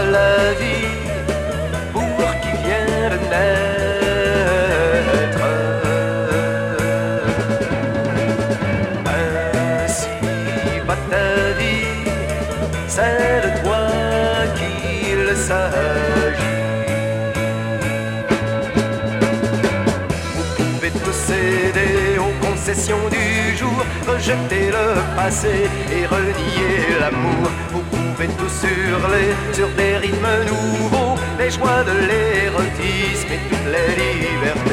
la vie pour qui vient de naître. Ainsi va ta vie, c'est de toi qu'il s'agit. Vous pouvez tous céder aux concessions du jour, rejeter le passé et renier l'amour. Pouvez tous hurler sur des rythmes nouveaux, les joies de l'érotisme et toutes les libertés.